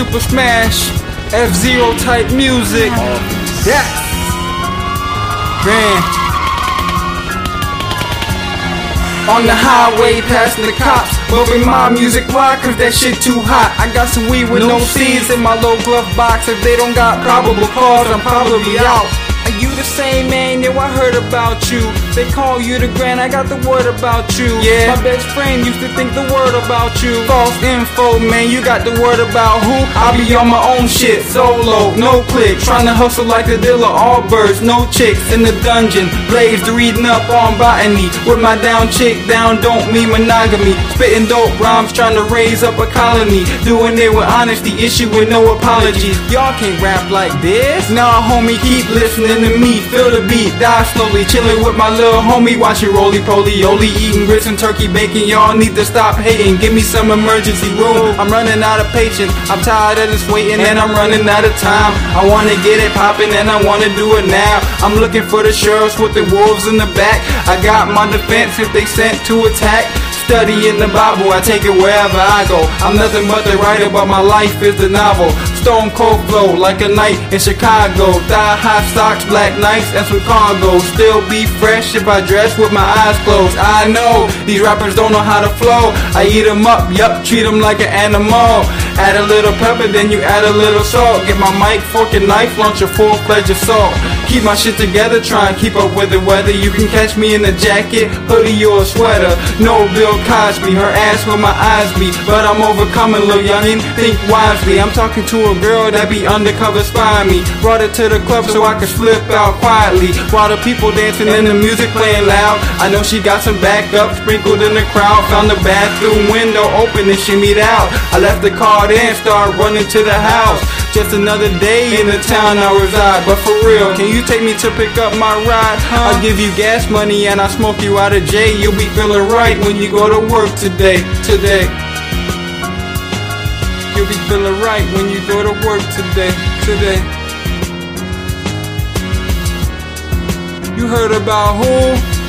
Super Smash, F Zero type music. Yes. Man. On the highway, passing the cops. Bumping my music, why? Cause that shit too hot. I got some weed with no, seeds in my low glove box. If they don't got probable cause, I'm probably out. You the same man? Yo, I heard about you. They call you the grand, I got the word about you. Yeah, my best friend used to think the word about you. False info, man, you got the word about who? I be on my own shit, solo, no click. Trying to hustle like a dealer, all birds, no chicks in the dungeon. Blazed reading up on botany. With my down chick, down don't mean monogamy. Spitting dope rhymes, trying to raise up a colony. Doing it with honesty, issue with no apologies. Y'all can't rap like this. Nah, homie, keep listening to me. Feel the beat, die slowly. Chilling with my little homie, watching roly poly, only eating grits and turkey bacon. Y'all need to stop hating. Give me some emergency room. I'm running out of patience. I'm tired of this waiting and I'm running out of time. I wanna get it poppin' and I wanna do it now. I'm looking for the sheriffs with the wolves in the back. I got my defense if they sent to attack. Studying the Bible, I take it wherever I go. I'm nothing but the writer, but my life is the novel. Stone cold flow like a night in Chicago. Thigh high socks, black nights, and some cargo. Still be fresh if I dress with my eyes closed. I know these rappers don't know how to flow. I eat them up, yup, treat them like an animal. Add a little pepper, then you add a little salt. Get my mic, fork, and knife, launch a full fledged assault. Keep my shit together, try and keep up with the weather. You can catch me in a jacket, hoodie, or a sweater. No Bill Cosby, her ass where my eyes be. But I'm overcoming, little youngin', think wisely. I'm talking to a girl that be undercover spying me. Brought her to the club so I could slip out quietly. While the people dancing and the music playing loud. I know she got some backup sprinkled in the crowd. Found the bathroom window open and she shimmied out. I left the car there and started running to the house. Just another day in the town I reside. But for real, can you take me to pick up my ride? Huh? I'll give you gas money and I'll smoke you out of jail. You'll be feeling right when you go to work today. Today. You'll be feeling right when you go to work today. Today. You heard about who?